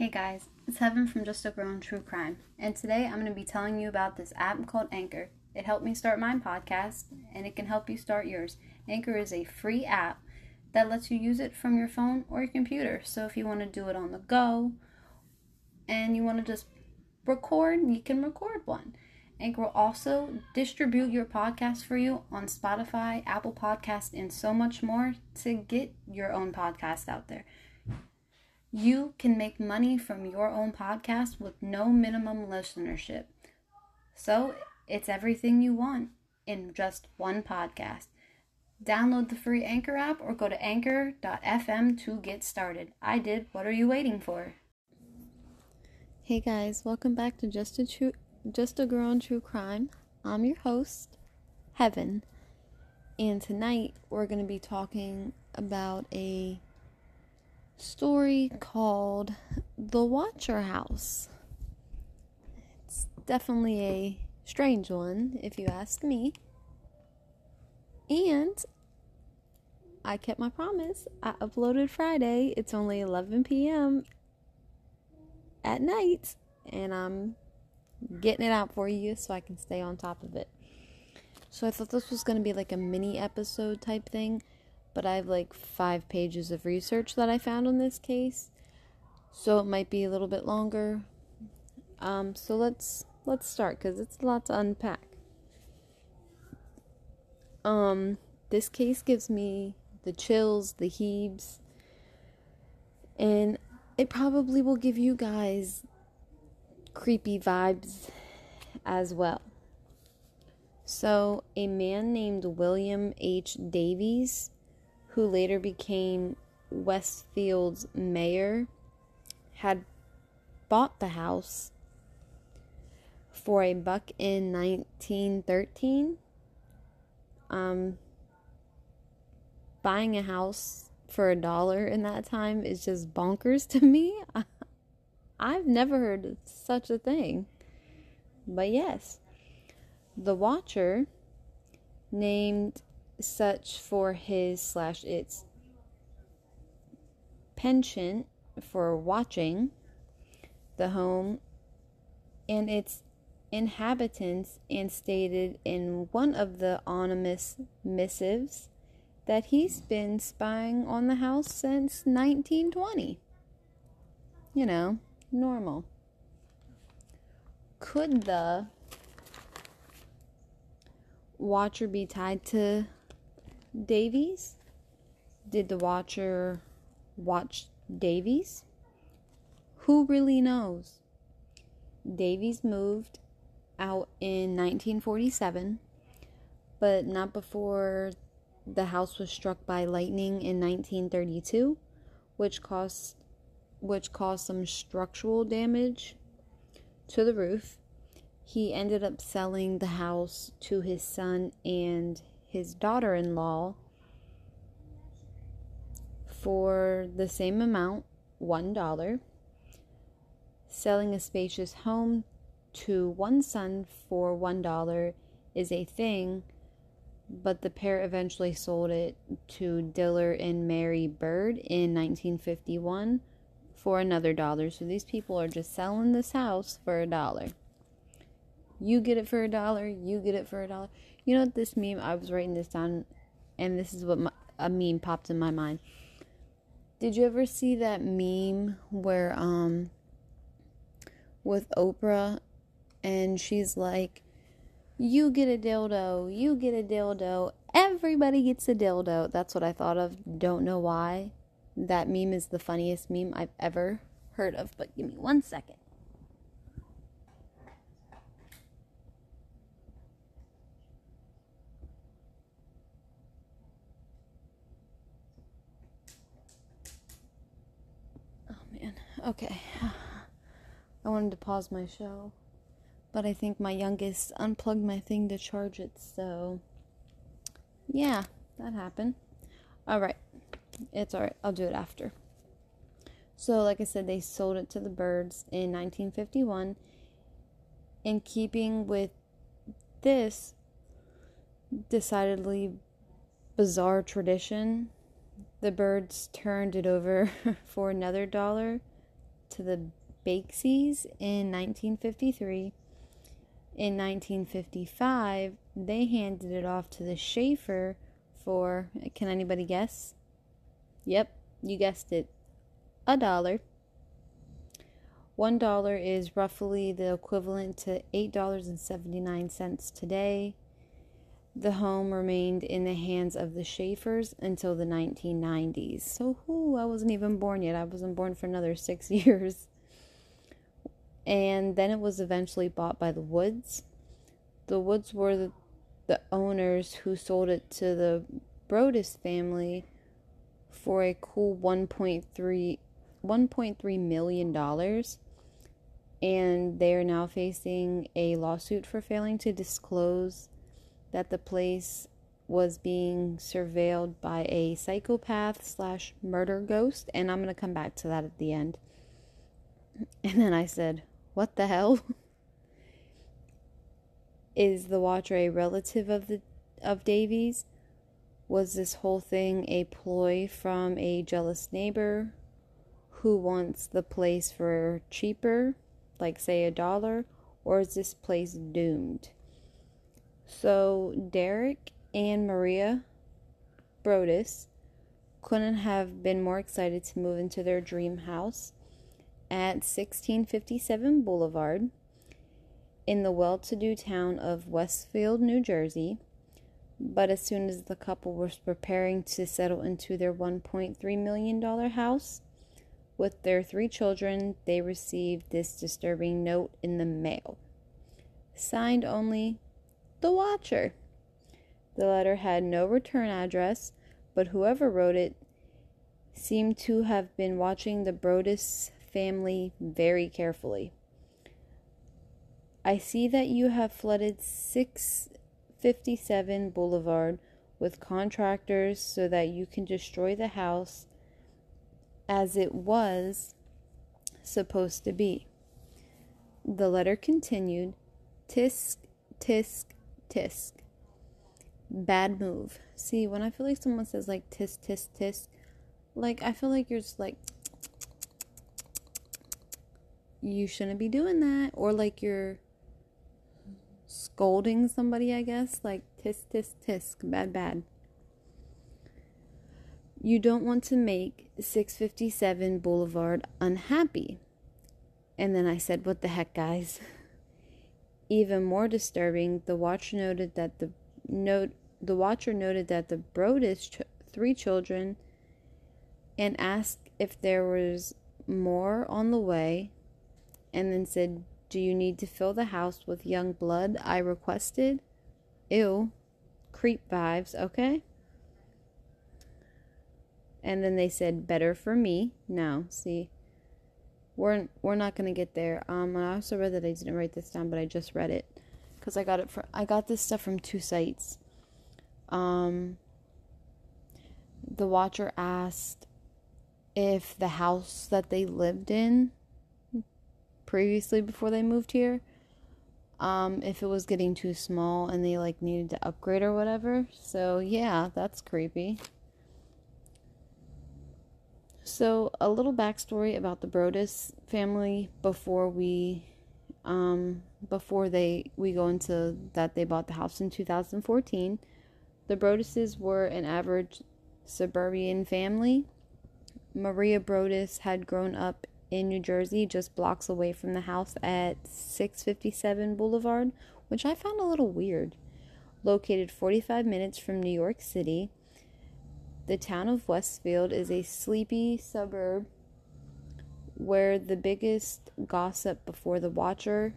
Hey guys, it's Heaven from Just a Girl in True Crime, and today I'm going to be telling you about this app called Anchor. It helped me start my podcast, and it can help you start yours. Anchor is a free app that lets you use it from your phone or your computer. So if you want to do it on the go and you want to just record, you can record one. Anchor will also distribute your podcast for you on Spotify, Apple Podcast, and so much more to get your own podcast out there. You can make money from your own podcast with no minimum listenership. So it's everything you want in just one podcast. Download the free Anchor app or go to anchor.fm to get started. I did. What are you waiting for? Hey guys, welcome back to Just a True Just a Girl on True Crime. I'm your host, Heaven. And tonight we're going to be talking about a story called The Watcher House. It's definitely a strange one, if you ask me. And I kept my promise. I uploaded Friday. It's only 11 p.m. at night, and I'm getting it out for you so I can stay on top of it. So I thought this was going to be like a mini episode type thing but I have like five pages of research that I found on this case, so it might be a little bit longer. Um, so let's let's start because it's a lot to unpack. Um, this case gives me the chills, the heaves, and it probably will give you guys creepy vibes as well. So, a man named William H. Davies who later became Westfield's mayor, had bought the house for a buck in 1913. Um, buying a house for a dollar in that time is just bonkers to me. I've never heard such a thing. But yes, the Watcher named such for his slash its penchant for watching the home and its inhabitants and stated in one of the anonymous missives that he's been spying on the house since 1920. You know, normal. Could the watcher be tied to Davies? Did the watcher watch Davies? Who really knows? Davies moved out in 1947, but not before the house was struck by lightning in 1932, which caused which caused some structural damage to the roof. He ended up selling the house to his son and his daughter in law for the same amount, $1. Selling a spacious home to one son for $1 is a thing, but the pair eventually sold it to Diller and Mary Bird in 1951 for another dollar. So these people are just selling this house for a dollar. You get it for a dollar, you get it for a dollar. You know this meme? I was writing this down, and this is what my, a meme popped in my mind. Did you ever see that meme where um with Oprah, and she's like, "You get a dildo, you get a dildo, everybody gets a dildo." That's what I thought of. Don't know why. That meme is the funniest meme I've ever heard of. But give me one second. Okay. I wanted to pause my show, but I think my youngest unplugged my thing to charge it, so yeah, that happened. Alright. It's alright. I'll do it after. So, like I said, they sold it to the birds in 1951. In keeping with this decidedly bizarre tradition, the birds turned it over for another dollar to the Bakesies in 1953. In 1955, they handed it off to the Schaefer for, can anybody guess? Yep, you guessed it, a dollar. One dollar is roughly the equivalent to $8.79 today. The home remained in the hands of the Schaefers until the 1990s. So, whoo, I wasn't even born yet. I wasn't born for another six years. And then it was eventually bought by the Woods. The Woods were the, the owners who sold it to the Broaddus family for a cool 1.3 1.3 million dollars and they are now facing a lawsuit for failing to disclose that the place was being surveilled by a psychopath slash murder ghost and i'm to come back to that at the end. And then i said what the hell? Is the watcher a relative of the of davies? Was this whole thing a ploy from a jealous neighbor who wants the place for cheaper like say a dollar, or is this place doomed? So Derek and Maria Broaddus couldn't have been more excited to move into their dream house at 1657 Boulevard in the well to do town of Westfield, New Jersey. But as soon as the couple was preparing to settle into their $1.3 million house, with their three children, they received this disturbing note in the mail. Signed only, The Watcher. The letter had no return address, but whoever wrote it seemed to have been watching the Broaddus family very carefully. I see that you have flooded 657 Boulevard with contractors so that you can destroy the house as it was supposed to be. The letter continued tisk, tisk, tisk. Bad move. See, when I feel like someone says like tisk, tisk, tisk, like I feel like you're just like, you shouldn't be doing that. Or like you're scolding somebody, I guess. Like tisk, tisk, tisk. Bad, bad. You don't want to make 657 Boulevard unhappy. And then I said, What the heck, guys? Even more disturbing, the watcher noted that the note the watcher noted that the Broaddus ch- three children and asked if there was more on the way and then said, Do you need to fill the house with young blood? I requested. Ew. Creep vibes, okay? and then they said better for me. Now, see, we're we're not gonna get there. Um, I also read that I didn't write this down, but I just read it because I got it from I got this stuff from two sites. Um, the watcher asked if the house that they lived in previously before they moved here um if it was getting too small and they like needed to upgrade or whatever so yeah that's creepy so, a little backstory about the Broaddus family before we, um, before they we go into that they bought the house in 2014. The Broadduses were an average suburban family. Maria Broaddus had grown up in New Jersey, just blocks away from the house at 657 Boulevard, which I found a little weird. Located 45 minutes from New York City, the town of Westfield is a sleepy suburb where the biggest gossip before the Watcher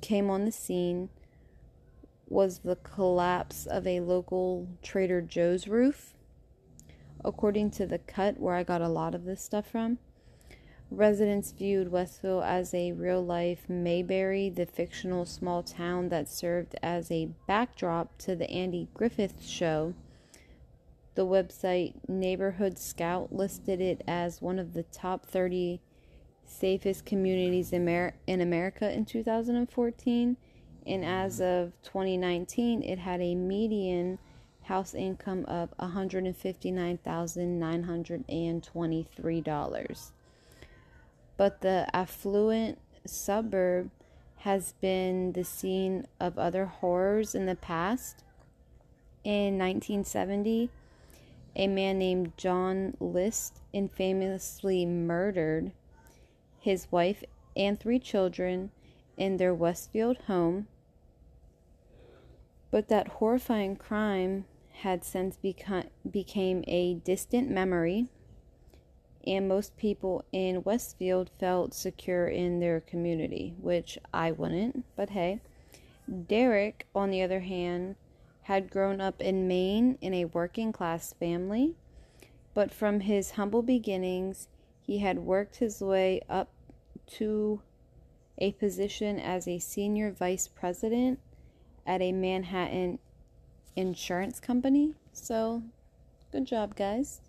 came on the scene was the collapse of a local Trader Joe's roof. According to The Cut, where I got a lot of this stuff from, residents viewed Westfield as a real life Mayberry, the fictional small town that served as a backdrop to the Andy Griffith show the website Neighborhood Scout listed it as one of the top 30 safest communities in, America in 2014. And as of 2019, it had a median house income of $159,923. but the affluent suburb has been the scene of other horrors in the past. In 1970, a man named John List infamously murdered his wife and three children in their Westfield home. But that horrifying crime had since become became a distant memory and most people in Westfield felt secure in their community, which I wouldn't, but hey. Derek, on the other hand, had grown up in Maine in a working class family, but from his humble beginnings, he had worked his way up to a position as a senior vice president at a Manhattan insurance company. So, good job, guys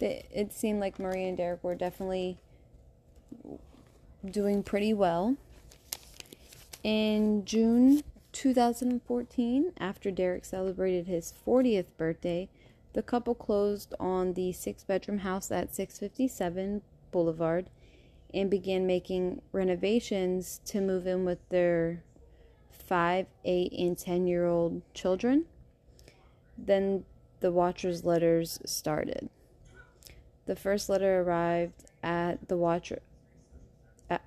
it seemed like Marie and Derek were definitely doing pretty well. In June 2014, after Derek celebrated his 40th birthday, the couple closed on the six bedroom house at 657 Boulevard and began making renovations to move in with their 5, 8, and 10 year old children. Then the Watcher's letters started. The first letter arrived at the Watcher. At,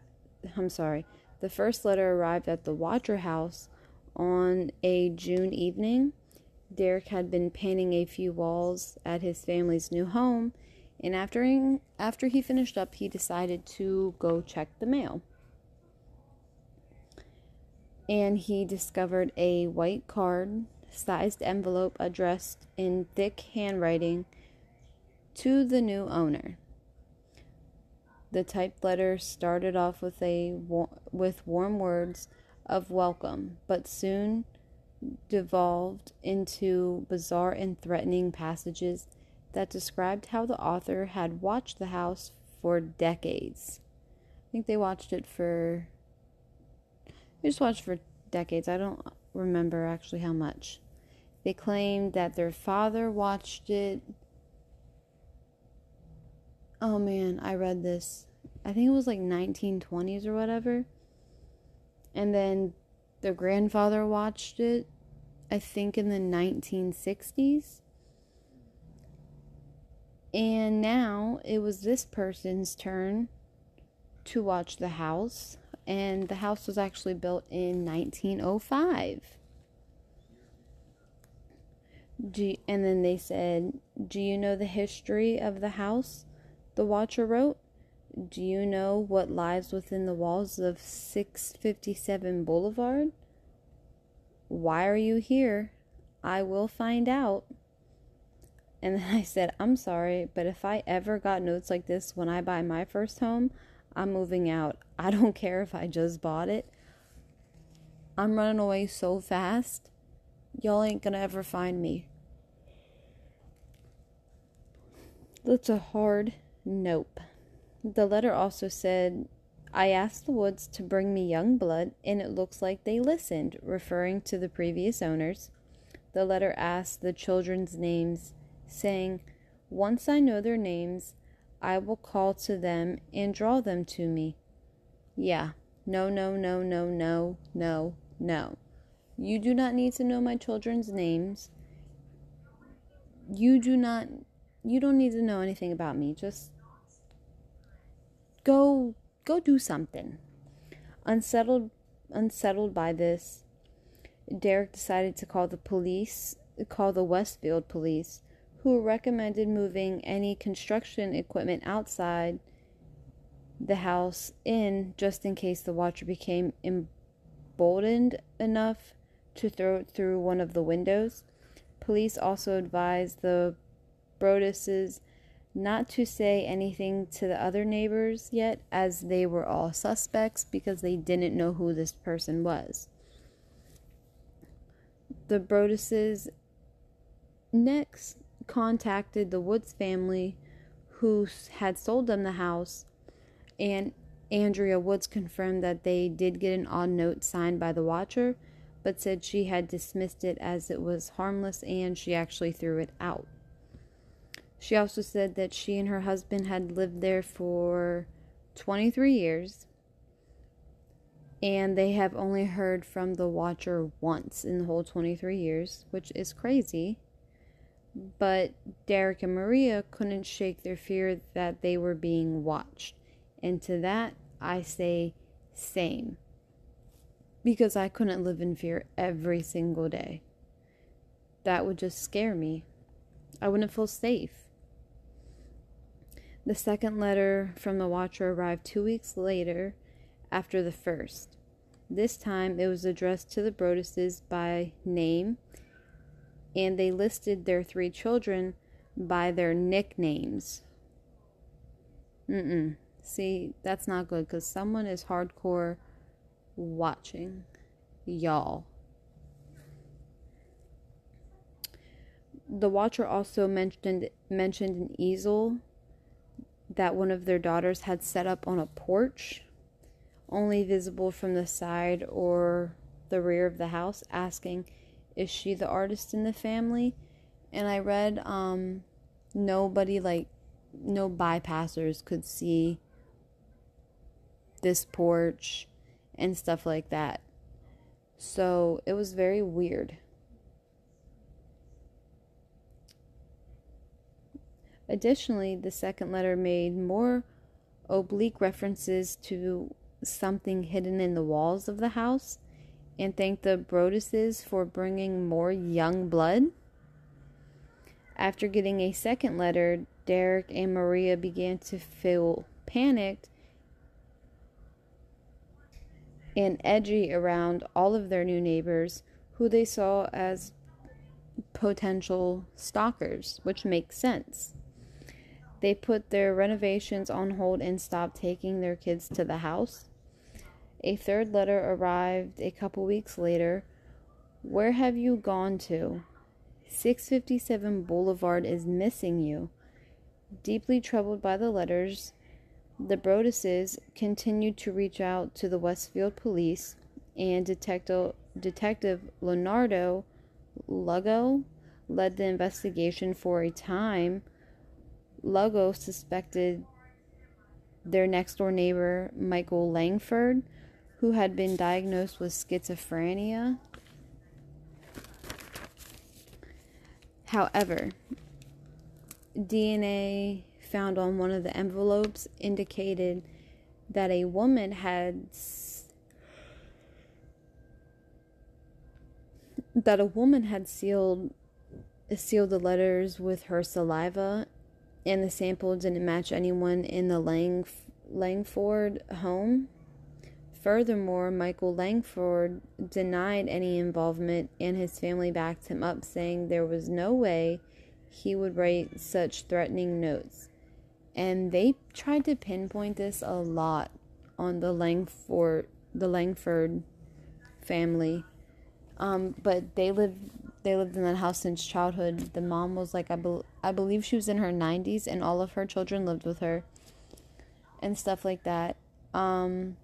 I'm sorry. The first letter arrived at the Watcher house on a June evening. Derek had been painting a few walls at his family's new home, and after after he finished up, he decided to go check the mail. And he discovered a white card sized envelope addressed in thick handwriting to the new owner. The typed letter started off with a with warm words of welcome, but soon devolved into bizarre and threatening passages that described how the author had watched the house for decades. I think they watched it for they just watched for decades. I don't remember actually how much. They claimed that their father watched it Oh man, I read this. I think it was like 1920s or whatever. And then the grandfather watched it, I think in the 1960s. And now it was this person's turn to watch the house. And the house was actually built in 1905. Do, and then they said, Do you know the history of the house? The watcher wrote, Do you know what lies within the walls of 657 Boulevard? Why are you here? I will find out. And then I said, I'm sorry, but if I ever got notes like this when I buy my first home, I'm moving out. I don't care if I just bought it. I'm running away so fast. Y'all ain't gonna ever find me. That's a hard Nope. The letter also said, I asked the Woods to bring me young blood, and it looks like they listened, referring to the previous owners. The letter asked the children's names, saying, Once I know their names, I will call to them and draw them to me. Yeah, no, no, no, no, no, no, no. You do not need to know my children's names. You do not you don't need to know anything about me. Just go go do something. Unsettled unsettled by this, Derek decided to call the police, call the Westfield police, who recommended moving any construction equipment outside the house in just in case the watcher became emboldened enough to throw it through one of the windows. Police also advised the Broaddus's not to say anything to the other neighbors yet, as they were all suspects because they didn't know who this person was. The Broadduses next contacted the Woods family who had sold them the house, and Andrea Woods confirmed that they did get an odd note signed by the watcher, but said she had dismissed it as it was harmless and she actually threw it out. She also said that she and her husband had lived there for 23 years, and they have only heard from the watcher once in the whole 23 years, which is crazy. But Derek and Maria couldn't shake their fear that they were being watched. And to that, I say same. Because I couldn't live in fear every single day. That would just scare me. I wouldn't feel safe. The second letter from the Watcher arrived two weeks later after the first. This time it was addressed to the Broaddus's by name, and they listed their three children by their nicknames. Mm-mm. See, that's not good because someone is hardcore watching. Y'all. The watcher also mentioned mentioned an easel that one of their daughters had set up on a porch, only visible from the side or the rear of the house, asking, Is she the artist in the family? And I read, um, nobody, like, no bypassers could see this porch and stuff like that. So it was very weird. Additionally, the second letter made more oblique references to something hidden in the walls of the house and thanked the Broadduses for bringing more young blood. After getting a second letter, Derek and Maria began to feel panicked and edgy around all of their new neighbors who they saw as potential stalkers, which makes sense. They put their renovations on hold and stopped taking their kids to the house. A third letter arrived a couple weeks later. Where have you gone to? 657 Boulevard is missing you. Deeply troubled by the letters, the Broadduses continued to reach out to the Westfield police, and Detective, Detective Leonardo Lugo led the investigation for a time Lugo suspected their next door neighbor, Michael Langford, who had been diagnosed with schizophrenia. However, DNA found on one of the envelopes indicated that a woman had that a woman had sealed sealed the letters with her saliva and the sample didn't match anyone in the Lang- Langford home. Furthermore, Michael Langford denied any involvement, and his family backed him up, saying there was no way he would write such threatening notes. And they tried to pinpoint this a lot on the Langford, the Langford family. Um, but they lived they lived in that house since childhood. The mom was like, I, be- I believe she was in her 90s, and all of her children lived with her, and stuff like that. Um,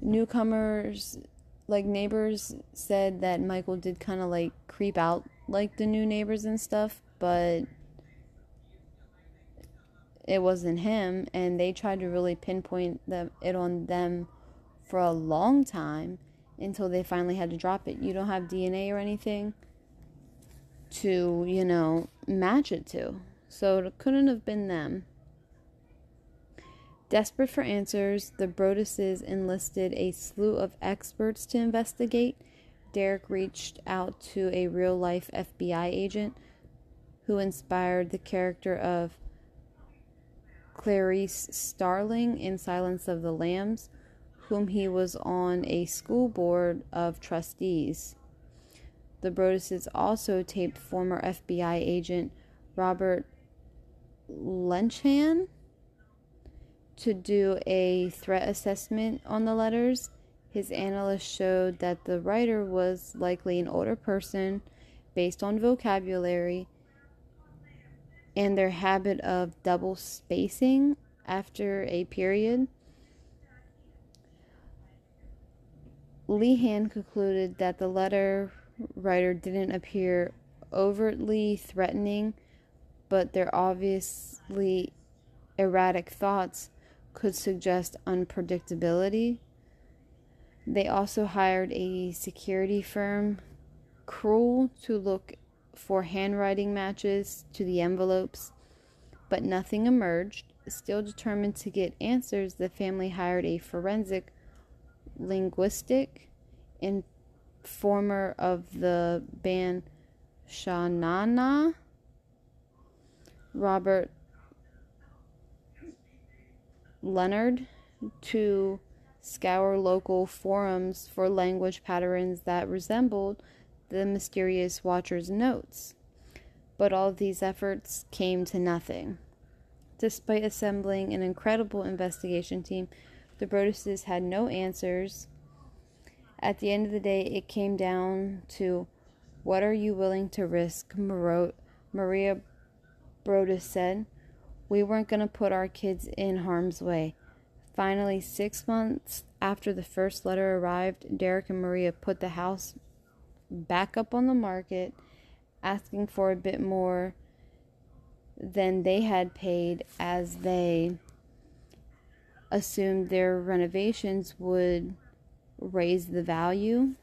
newcomers, like neighbors, said that Michael did kind of like creep out like the new neighbors and stuff, but it wasn't him, and they tried to really pinpoint the, it on them for a long time until they finally had to drop it. You don't have DNA or anything to, you know, match it to. So it couldn't have been them. Desperate for answers, the Broadduses enlisted a slew of experts to investigate. Derek reached out to a real life FBI agent who inspired the character of Clarice Starling in Silence of the Lambs, whom he was on a school board of trustees. The Broadduses also taped former FBI agent Robert Lenehan to do a threat assessment on the letters. His analyst showed that the writer was likely an older person based on vocabulary and their habit of double spacing after a period. Lehan concluded that the letter writer didn't appear overtly threatening, but their obviously erratic thoughts could suggest unpredictability. They also hired a security firm, Kroll, to look for handwriting matches to the envelopes, but nothing emerged. Still determined to get answers, the family hired a forensic linguistic informer of the band Sha Na Na, Robert Leonard, to scour local forums for language patterns that resembled the mysterious Watcher's notes. But all these efforts came to nothing. Despite assembling an incredible investigation team, the Broadduses had no answers. At the end of the day, it came down to what are you willing to risk? Maria Broaddus said. We weren't going to put our kids in harm's way. Finally, six months after the first letter arrived, Derek and Maria put the house back up on the market, asking for a bit more than they had paid as they assumed their renovations would raise the value.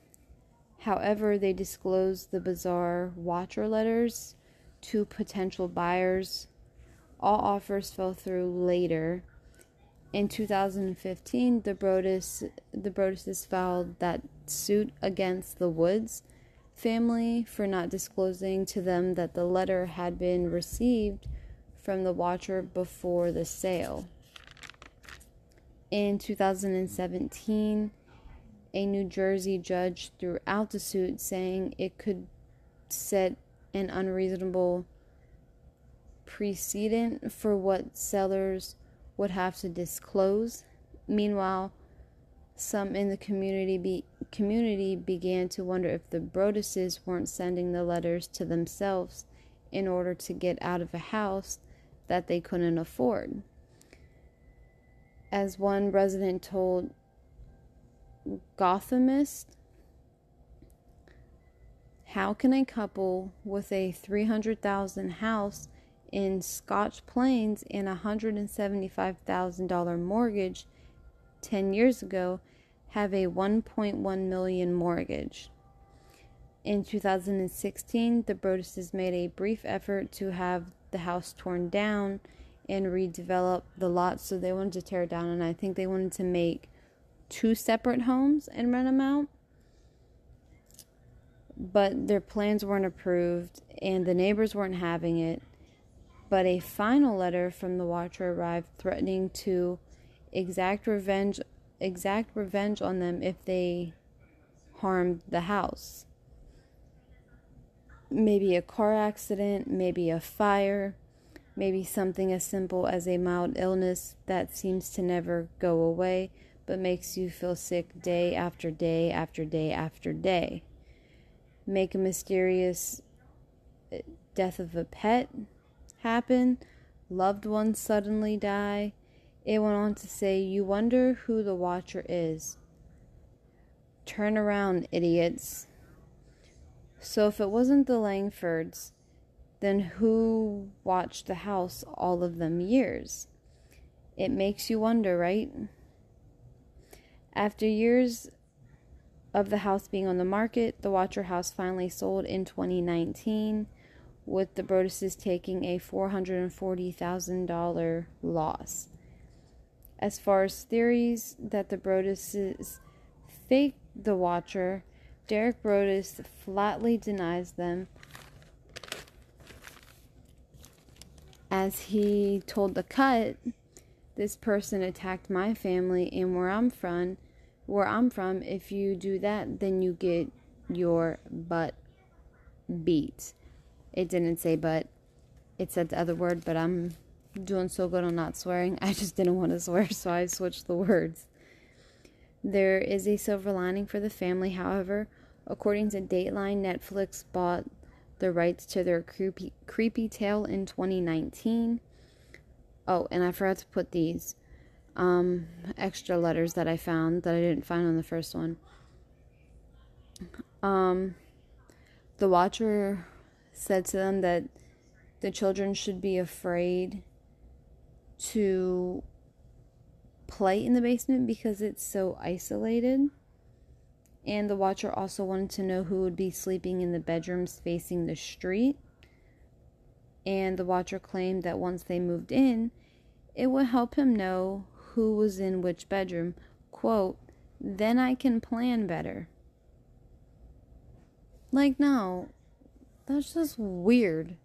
However, they disclosed the bizarre watcher letters to potential buyers. All offers fell through later. In 2015, the Broaddus the Broadduses filed that suit against the Woods family for not disclosing to them that the letter had been received from the watcher before the sale. In 2017, a New Jersey judge threw out the suit saying it could set an unreasonable precedent for what sellers would have to disclose. Meanwhile, some in the community be, community began to wonder if the Broadduses weren't sending the letters to themselves in order to get out of a house that they couldn't afford. As one resident told Gothamist, how can a couple with a 300,000 house in Scotch Plains and a $175,000 mortgage 10 years ago have a 1.1 million mortgage? In 2016, the Broadduses made a brief effort to have the house torn down and redevelop the lot. So they wanted to tear it down, and I think they wanted to make two separate homes and rent them out. But their plans weren't approved, and the neighbors weren't having it. But a final letter from the Watcher arrived, threatening to exact revenge, exact revenge on them if they harmed the house maybe a car accident, maybe a fire, maybe something as simple as a mild illness that seems to never go away but makes you feel sick day after day after day after day. Make a mysterious uh, death of a pet happen, loved ones suddenly die. It went on to say, You wonder who the watcher is. Turn around, idiots. So if it wasn't the Langfords, then who watched the house all of them years? It makes you wonder, right? After years of the house being on the market, the Watcher house finally sold in 2019, with the Broadduses taking a $440,000 loss. As far as theories that the Broadduses faked the Watcher, Derek Broaddus flatly denies them. As he told The Cut, this person attacked my family and where I'm from, where I'm from, if you do that, then you get your butt beat. It didn't say butt. it said the other word, but I'm doing so good on not swearing. I just didn't want to swear, so I switched the words. There is a silver lining for the family, however. According to Dateline, Netflix bought the rights to their creepy, creepy tale in 2019. Oh, and I forgot to put these um, extra letters that I found that I didn't find on the first one. Um, the Watcher said to them that the children should be afraid to play in the basement because it's so isolated. And the watcher also wanted to know who would be sleeping in the bedrooms facing the street. And the watcher claimed that once they moved in, it would help him know who was in which bedroom. Quote, then I can plan better. Like, no, that's just weird.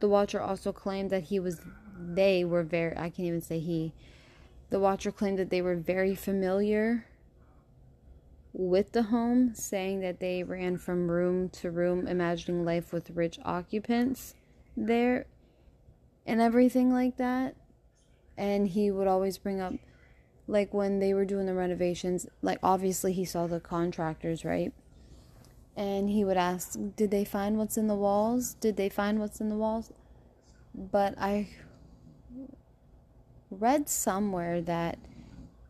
The watcher also claimed that he was, they were very, I can't even say he. The watcher claimed that they were very familiar with the home, saying that they ran from room to room, imagining life with rich occupants there and everything like that. And he would always bring up, like, when they were doing the renovations, like, obviously he saw the contractors, right? and he would ask, Did they find what's in the walls? Did they find what's in the walls? But I read somewhere that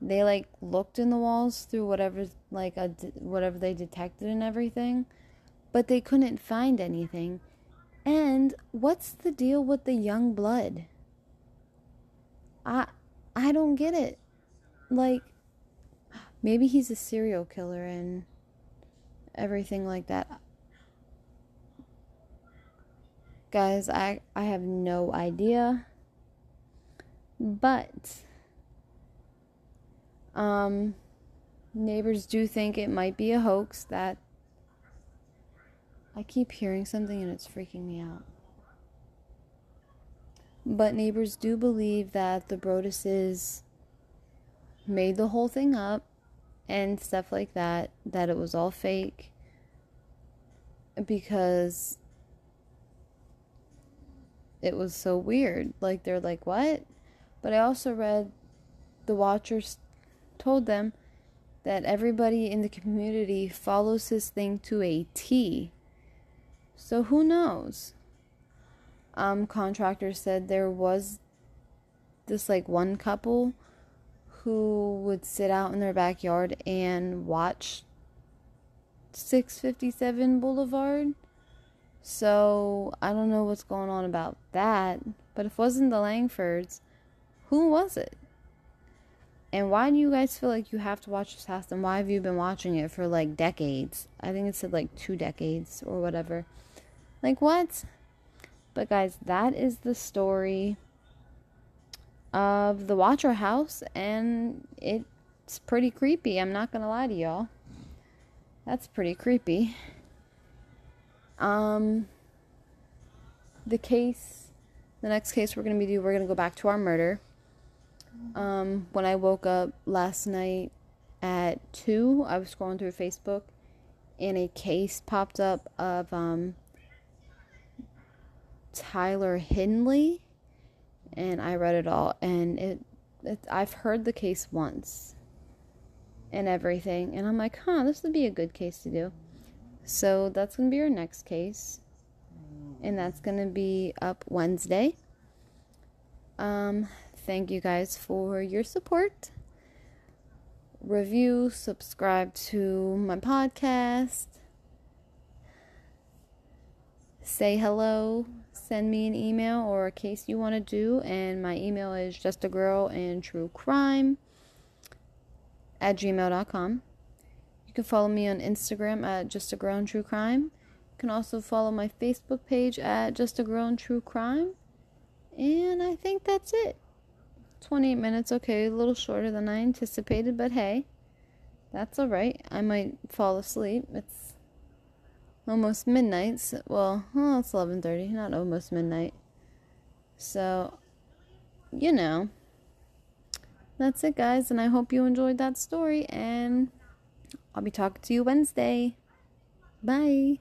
they like looked in the walls through whatever like a, whatever they detected and everything, but they couldn't find anything. And what's the deal with the young blood? I I don't get it. Like maybe he's a serial killer and everything like that. Guys, I I have no idea. But um neighbors do think it might be a hoax that I keep hearing something and it's freaking me out. But neighbors do believe that the Broadduses made the whole thing up and stuff like that, that it was all fake because it was so weird. Like, they're like, what? But I also read the Watchers told them that everybody in the community follows his thing to a T. So who knows? Um, contractors said there was this like one couple who would sit out in their backyard and watch 657 Boulevard. So I don't know what's going on about that. But if it wasn't the Langfords, who was it? And why do you guys feel like you have to watch this house? And why have you been watching it for like decades? I think it said like two decades or whatever. Like what? But guys, that is the story of the Watcher house, and it's pretty creepy. I'm not gonna lie to y'all. That's pretty creepy. Um, the case, the next case we're gonna be doing, we're gonna go back to our murder. Um, when I woke up last night at two, I was scrolling through Facebook, and a case popped up of um Tyler Hindley and I read it all, and it, it I've heard the case once and everything, and I'm like, huh, this would be a good case to do. So that's gonna be our next case, and that's gonna be up Wednesday. Um, thank you guys for your support. Review, subscribe to my podcast. Say hello send me an email or a case you want to do, and my email is just a girl in true crime at gmail.com. You can follow me on Instagram at just a girl in true crime. You can also follow my Facebook page at just a girl in true crime. And I think that's it. 28 minutes, okay, a little shorter than I anticipated, but hey, that's alright. I might fall asleep. It's almost midnight. So, well, oh, it's 11:30, not almost midnight. So, you know. That's it, guys, and I hope you enjoyed that story and I'll be talking to you Wednesday. Bye.